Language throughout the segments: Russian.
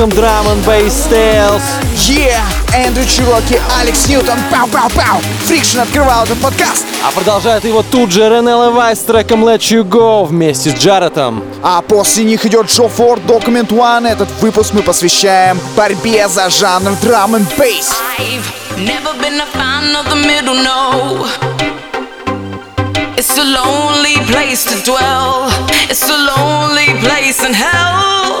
выпуском Drum and Bass Tales. Yeah! Эндрю Чироки, Алекс Ньютон, пау-пау-пау! Friction открывал этот подкаст. А продолжает его тут же Rene LaVice с треком Let You Go вместе с Джаретом. А после них идет Джо Форд Document One. Этот выпуск мы посвящаем борьбе за жанр drum and bass. I've never been a fan of the middle, no. It's a lonely place to dwell. It's a lonely place in hell.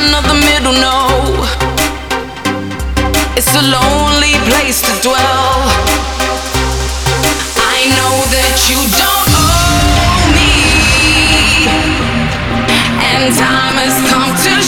fan of the middle, no. It's a lonely place to dwell. I know that you don't owe me, and time has come to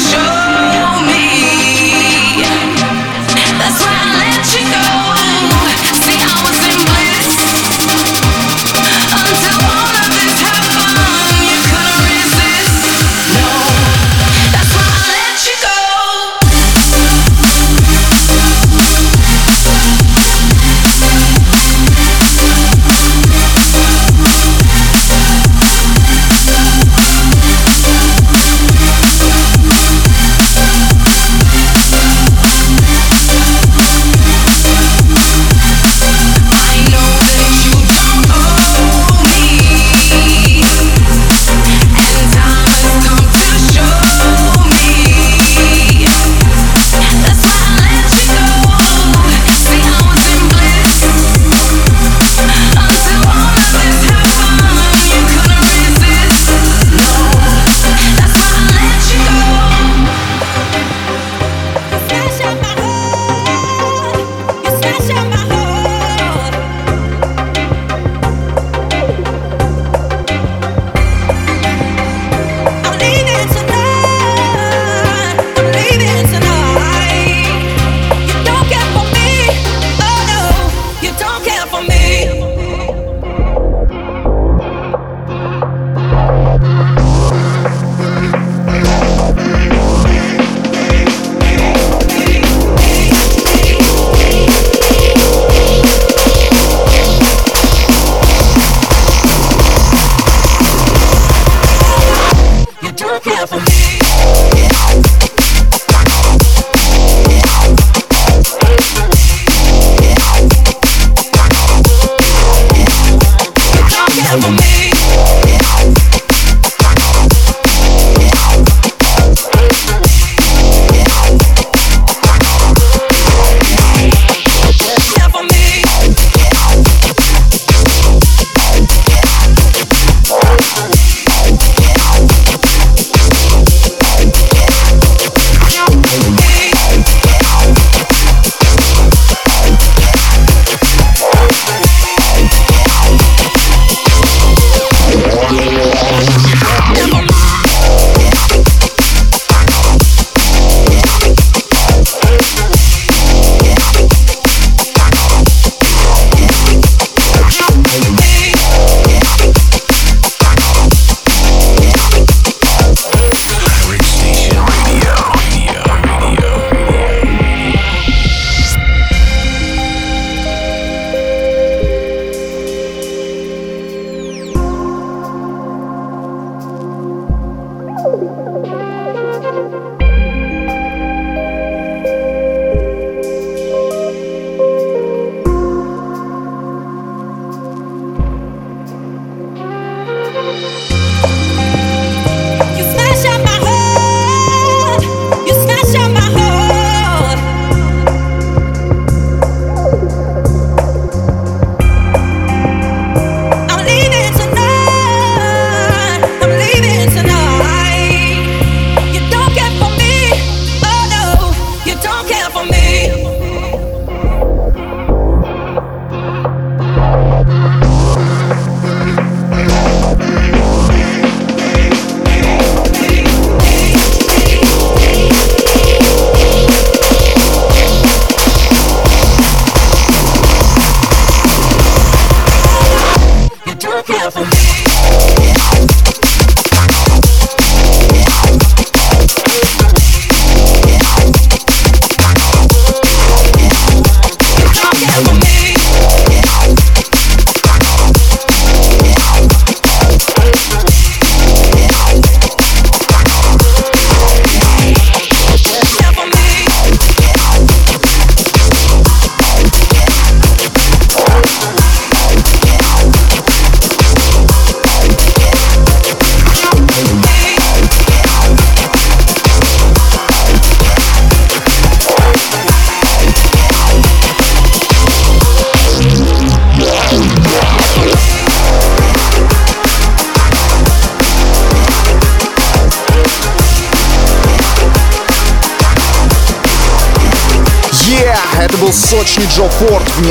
был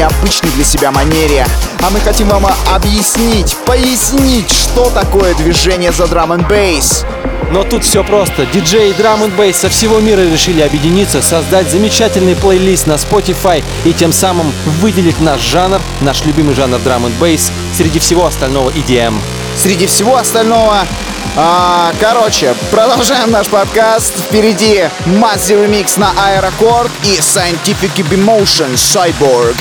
необычной для себя манере. А мы хотим вам объяснить, пояснить, что такое движение за драм н бейс. Но тут все просто. Диджеи драм н бейс со всего мира решили объединиться, создать замечательный плейлист на Spotify и тем самым выделить наш жанр, наш любимый жанр драм н бейс среди всего остального EDM. Среди всего остального а, короче, продолжаем наш подкаст. Впереди Маззи ремикс на Аэрокорд и Scientific Emotion. Cyborg.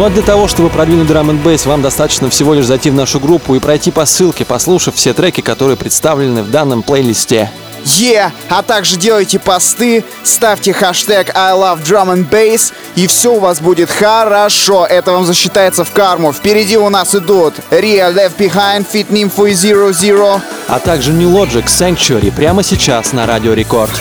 Ну а для того, чтобы продвинуть драм бейс вам достаточно всего лишь зайти в нашу группу и пройти по ссылке, послушав все треки, которые представлены в данном плейлисте. Е! Yeah! А также делайте посты, ставьте хэштег I love drum and bass, и все у вас будет хорошо. Это вам засчитается в карму. Впереди у нас идут Real Left Behind, Fit Nympho и Zero Zero. А также New Logic Sanctuary прямо сейчас на Радио Рекорд.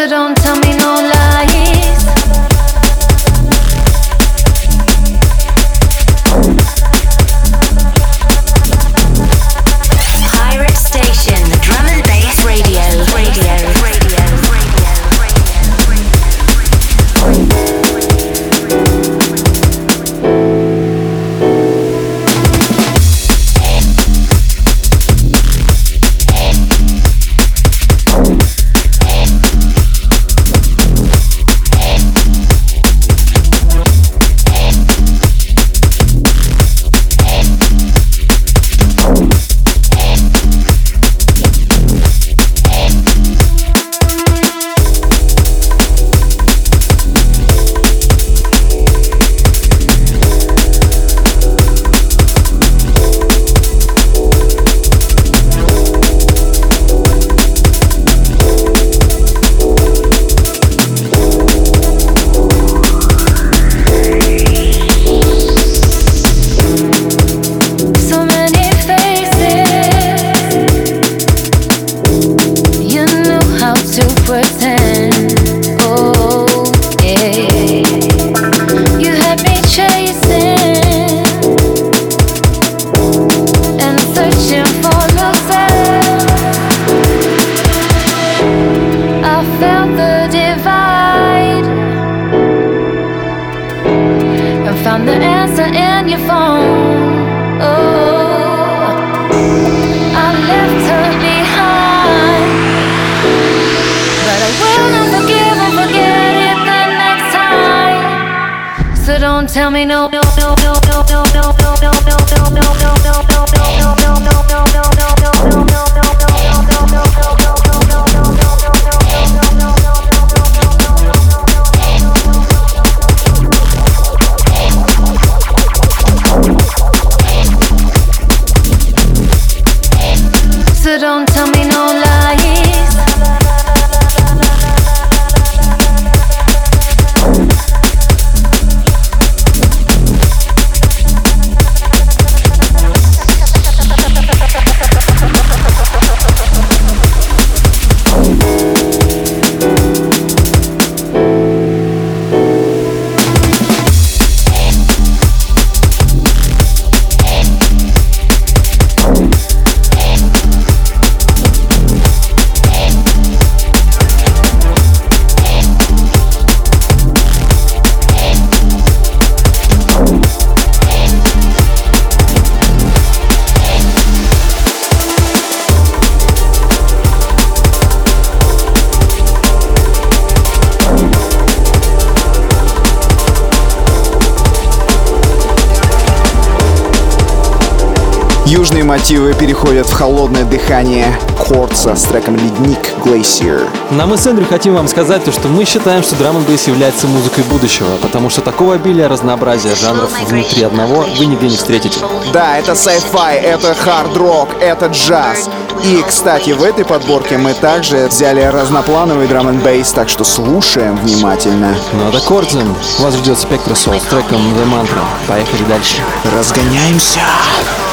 So don't tell me переходят в холодное дыхание Корца с треком «Ледник Glacier». Но мы с Эндрю хотим вам сказать то, что мы считаем, что драм н является музыкой будущего, потому что такого обилия разнообразия жанров внутри одного вы нигде не встретите. Да, это sci-fi, это хард-рок, это джаз. И, кстати, в этой подборке мы также взяли разноплановый драм н так что слушаем внимательно. Ну а до Кордзен вас ждет Spectre Soul с треком The Mantra. Поехали дальше. Разгоняемся! лучшие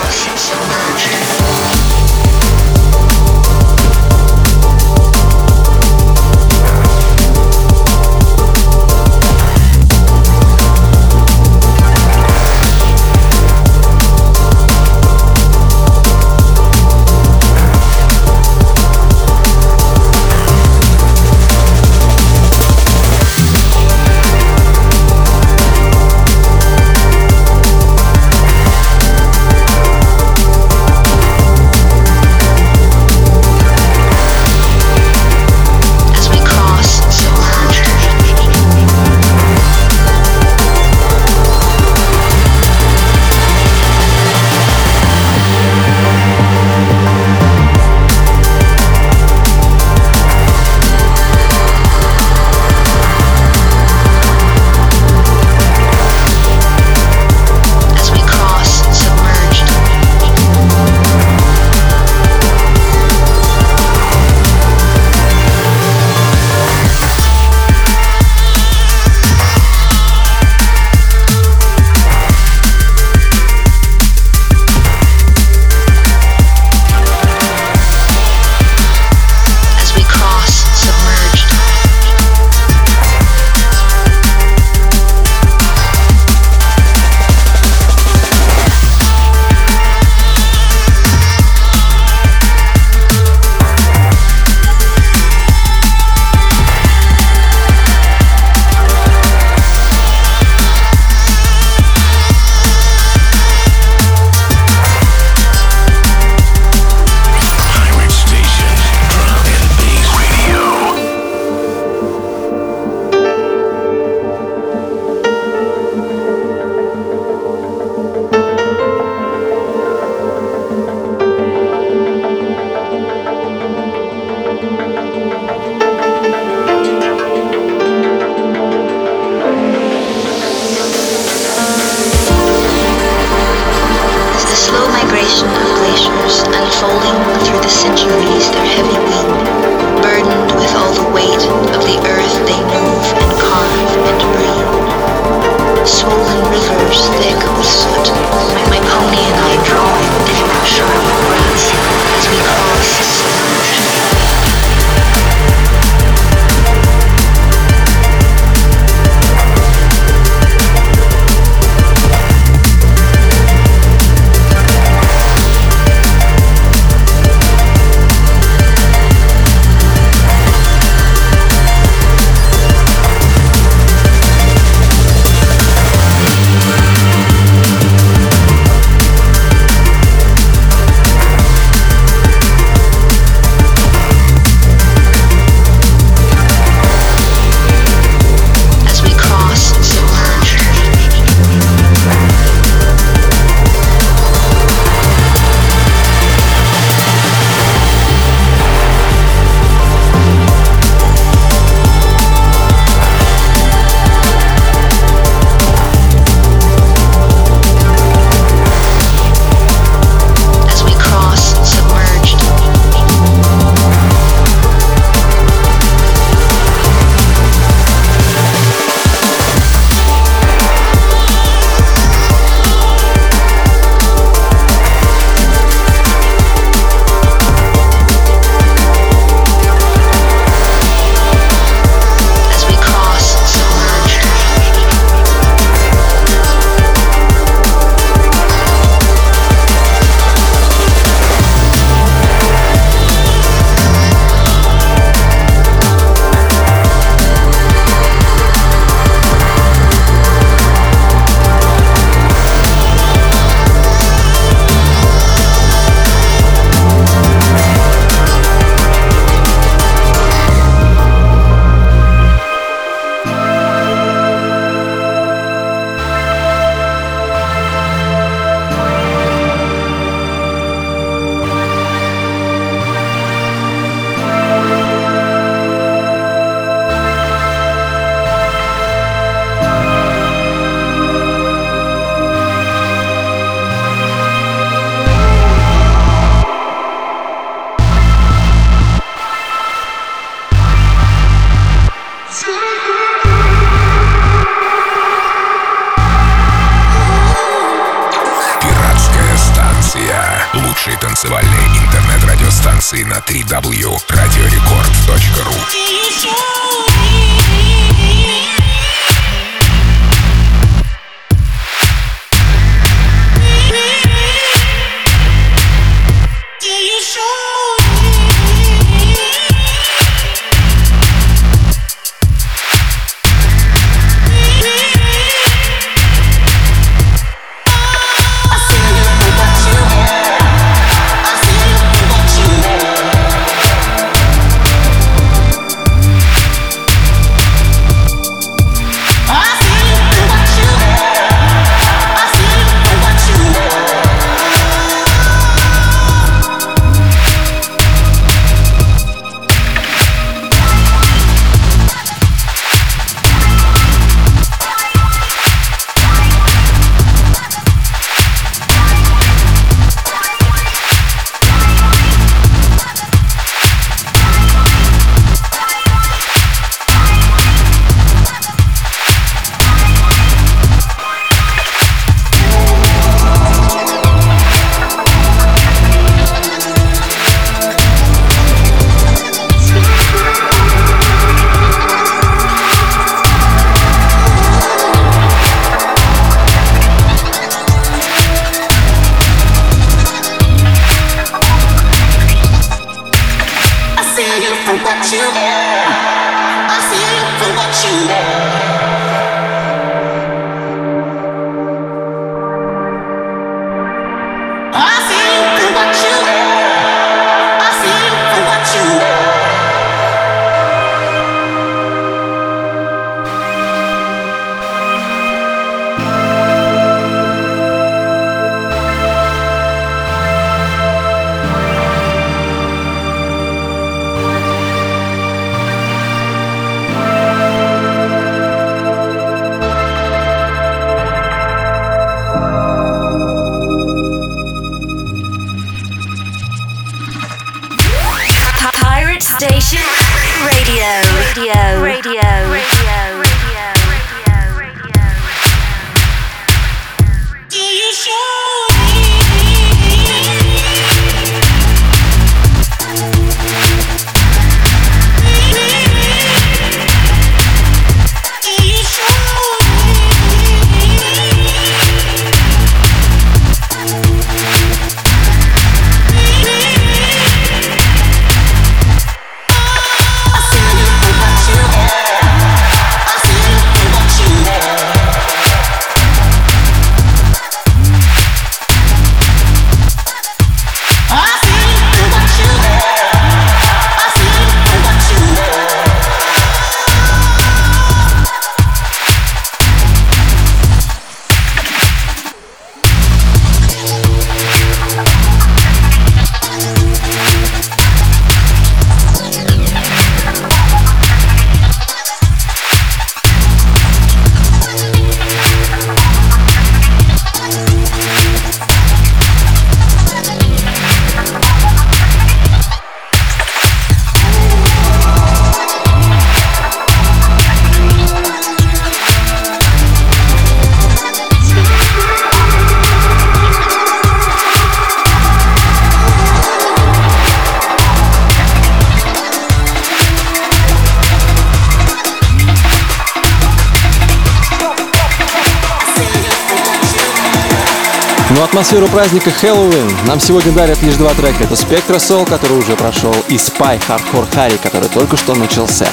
атмосферу праздника Хэллоуин нам сегодня дарят лишь два трека. Это Spectra Soul, который уже прошел, и Spy Hardcore Harry, который только что начался.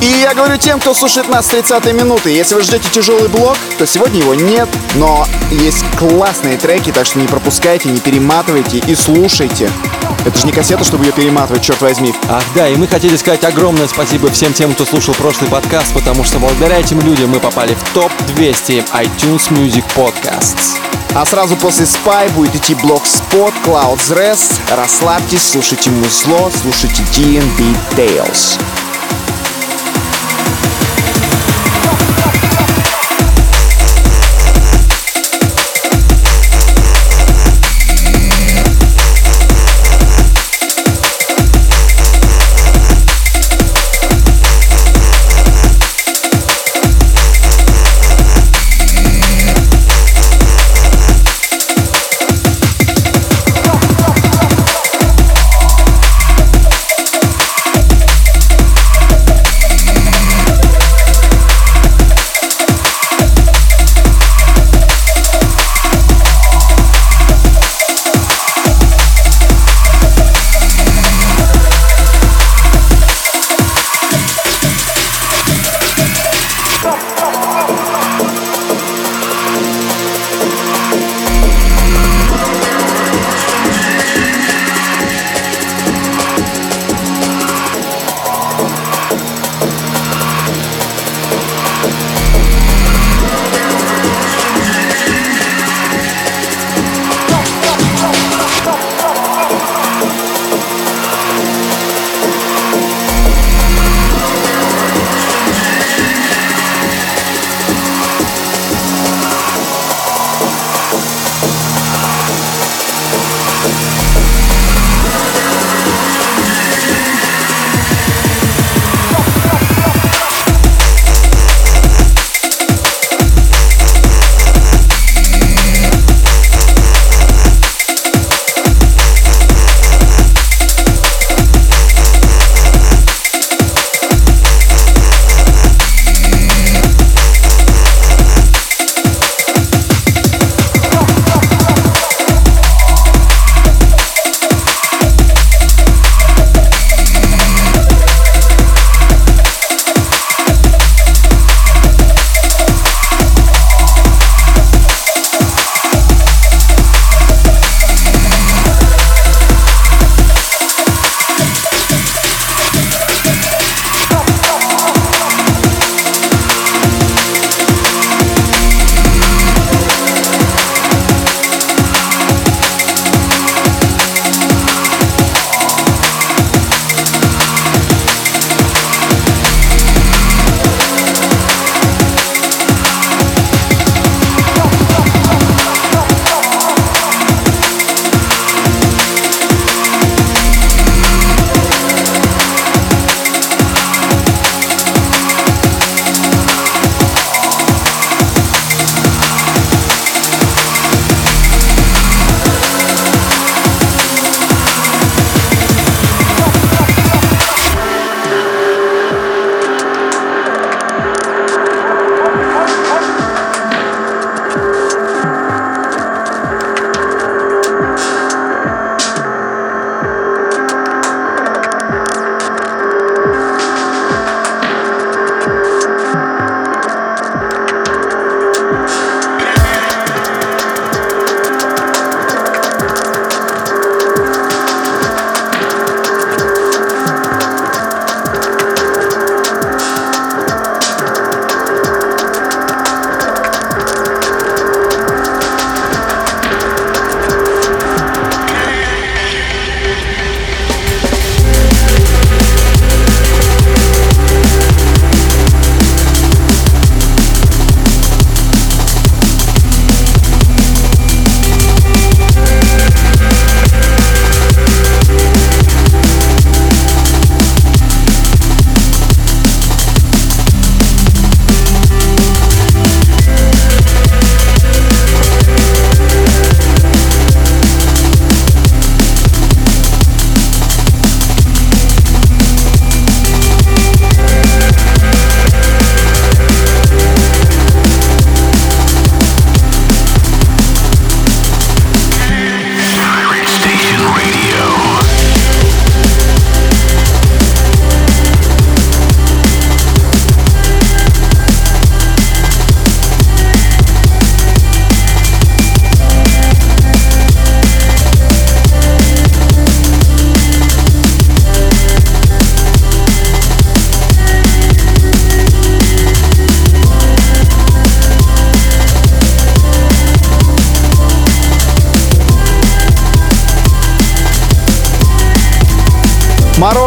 И я говорю тем, кто слушает нас с 30 минуты, если вы ждете тяжелый блок, то сегодня его нет, но есть классные треки, так что не пропускайте, не перематывайте и слушайте. Не кассета, чтобы ее перематывать, черт возьми. Ах да, и мы хотели сказать огромное спасибо всем тем, кто слушал прошлый подкаст, потому что благодаря этим людям мы попали в топ-200 iTunes Music Podcasts. А сразу после Spy будет идти блок Spot, Clouds Rest. Расслабьтесь, слушайте музло, слушайте D&B Tales.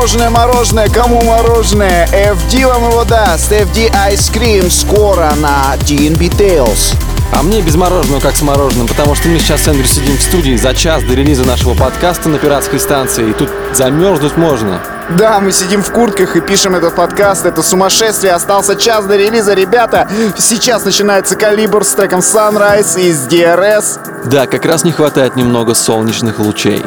Мороженое, мороженое, кому мороженое? FD вам его даст. FD Ice Cream скоро на DNB Tales. А мне без мороженого как с мороженым, потому что мы сейчас с Эндрю сидим в студии за час до релиза нашего подкаста на пиратской станции, и тут замерзнуть можно. Да, мы сидим в куртках и пишем этот подкаст. Это сумасшествие. Остался час до релиза, ребята. Сейчас начинается калибр с треком Sunrise из DRS. Да, как раз не хватает немного солнечных лучей.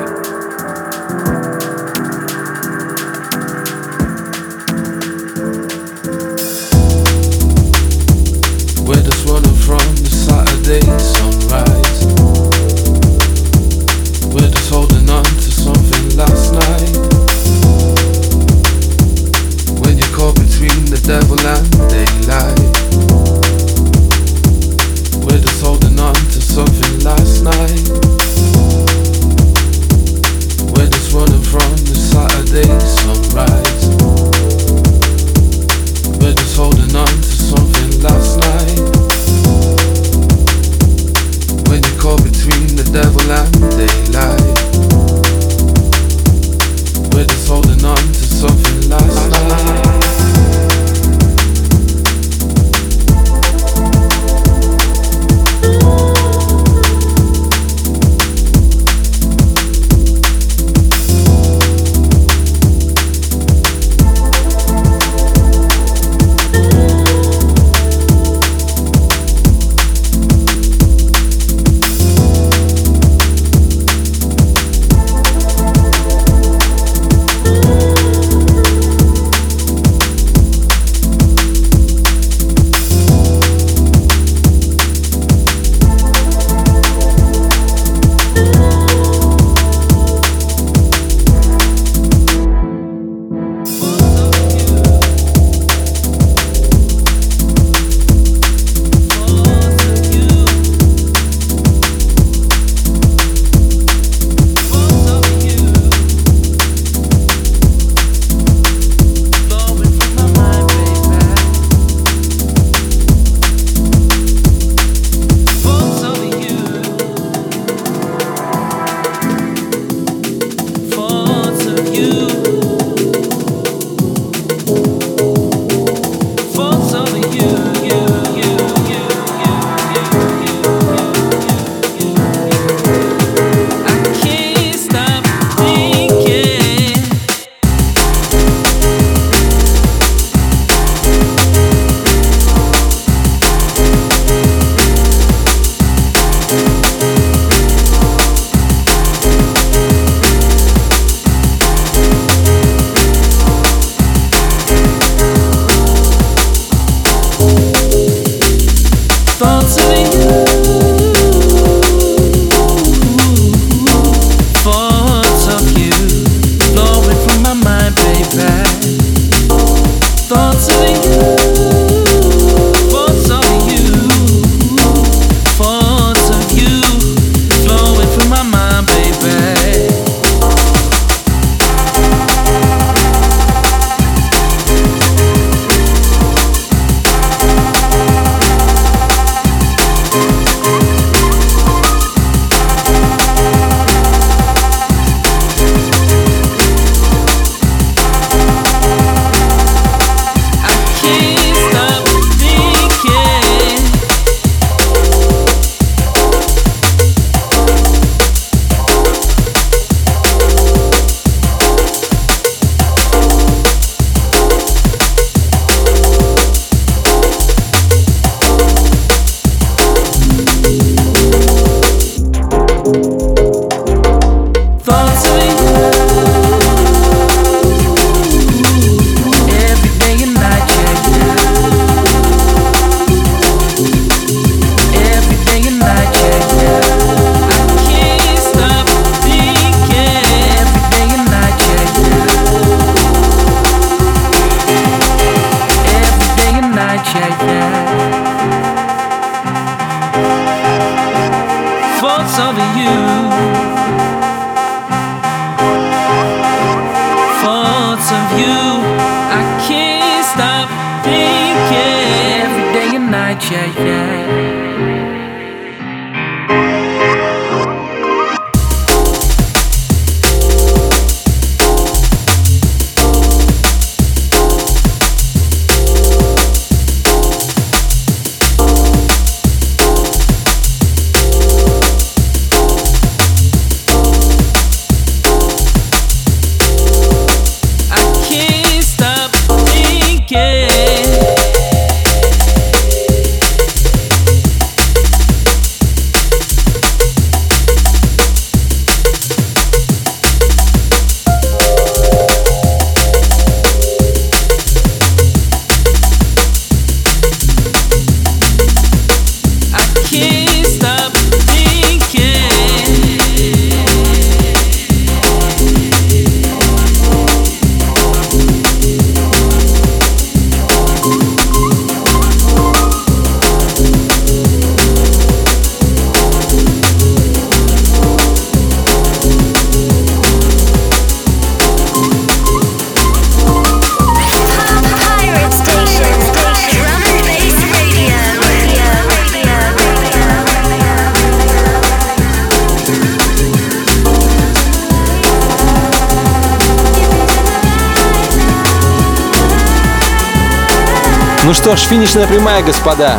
Ну что ж, финишная прямая, господа.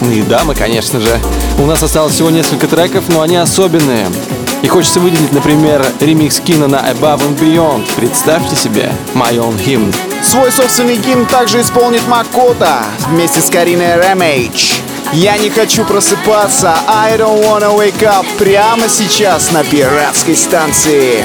Ну и дамы, конечно же. У нас осталось всего несколько треков, но они особенные. И хочется выделить, например, ремикс Кина на Above and Beyond. Представьте себе, My Own Hymn. Свой собственный гимн также исполнит Макота вместе с Кариной Рэмэйдж. Я не хочу просыпаться, I don't wanna wake up прямо сейчас на пиратской станции.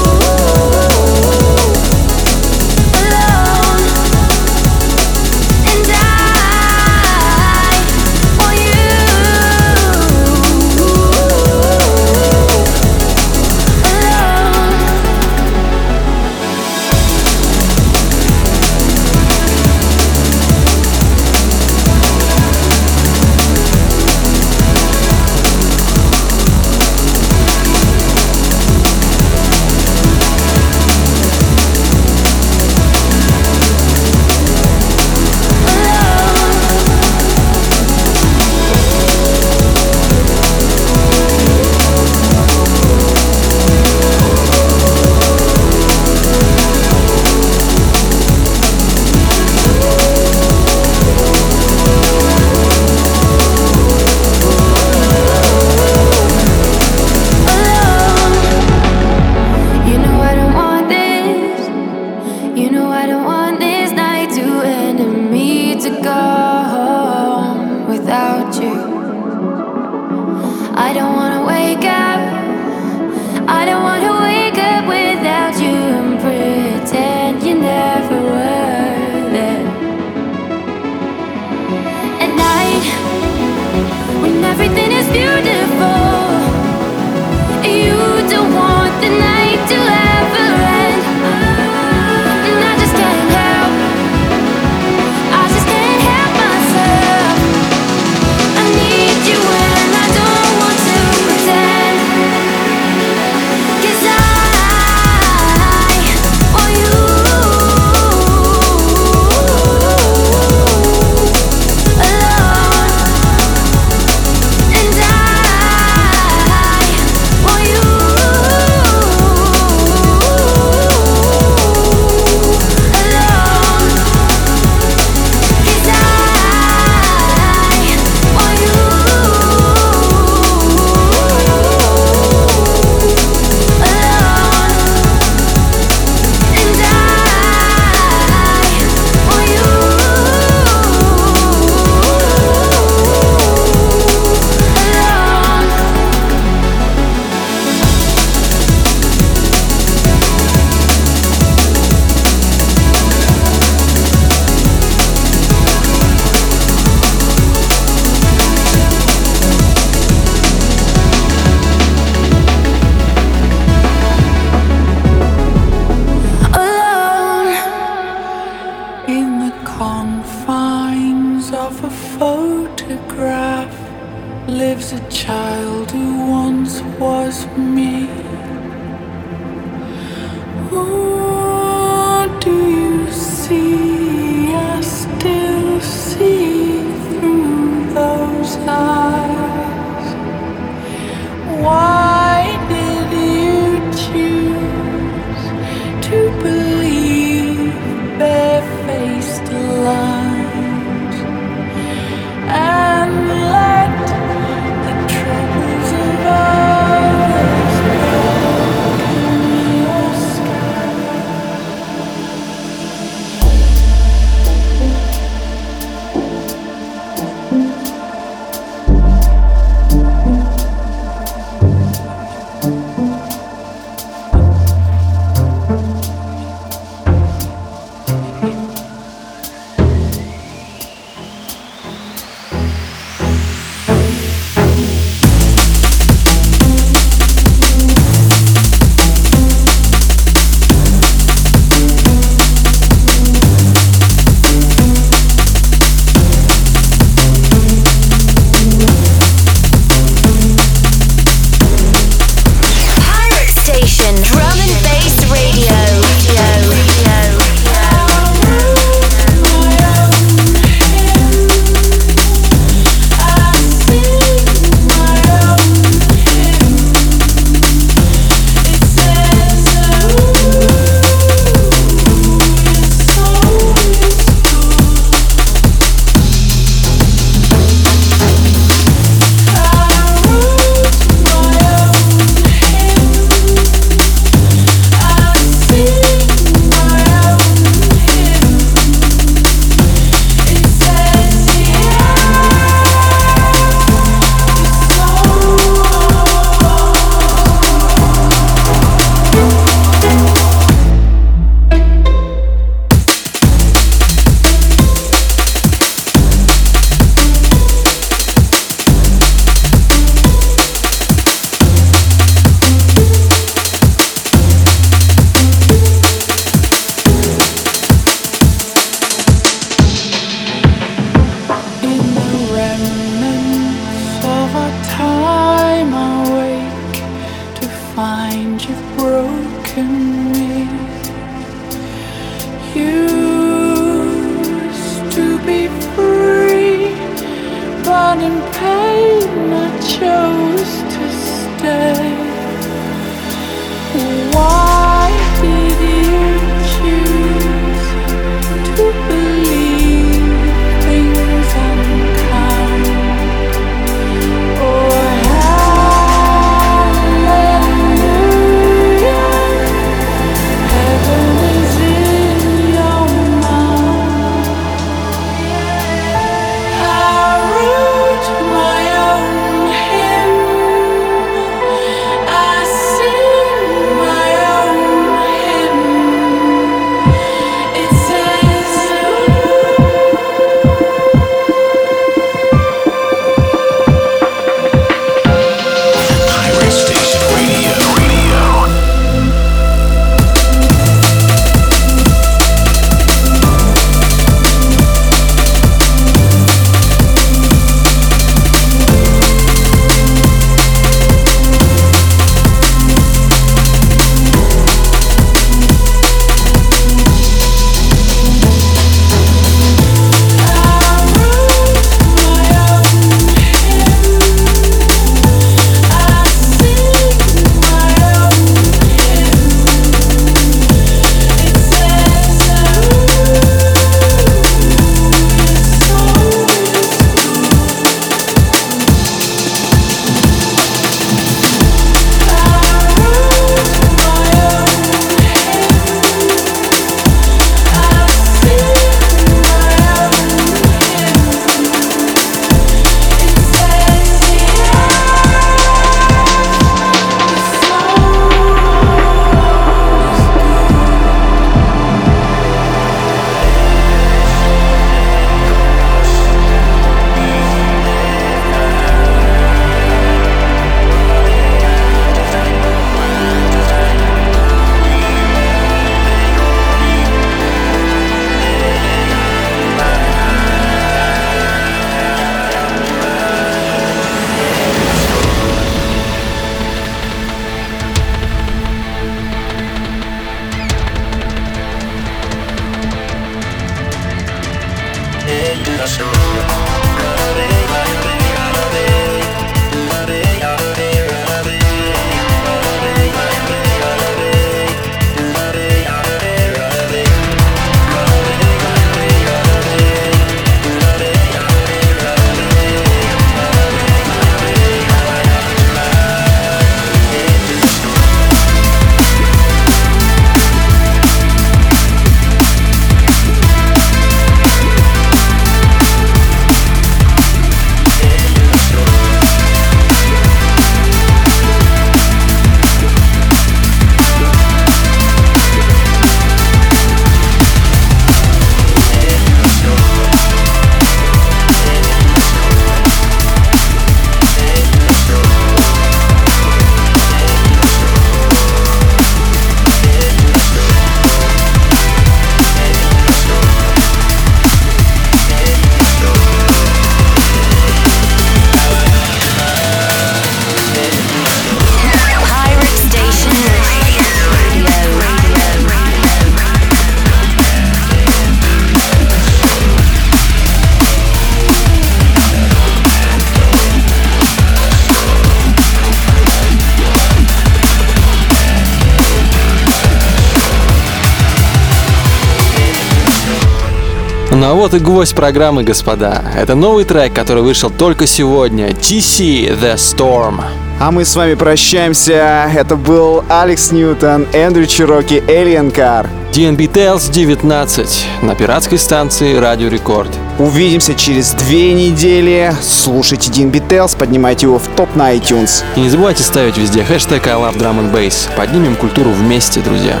Вот и гвоздь программы, господа. Это новый трек, который вышел только сегодня. TC The Storm. А мы с вами прощаемся. Это был Алекс Ньютон, Эндрю Чироки, Alien Car. DNB Tales 19 на пиратской станции Радио Рекорд. Увидимся через две недели. Слушайте Дин Beatles, поднимайте его в топ на iTunes. И не забывайте ставить везде хэштег I love drum and bass. Поднимем культуру вместе, друзья.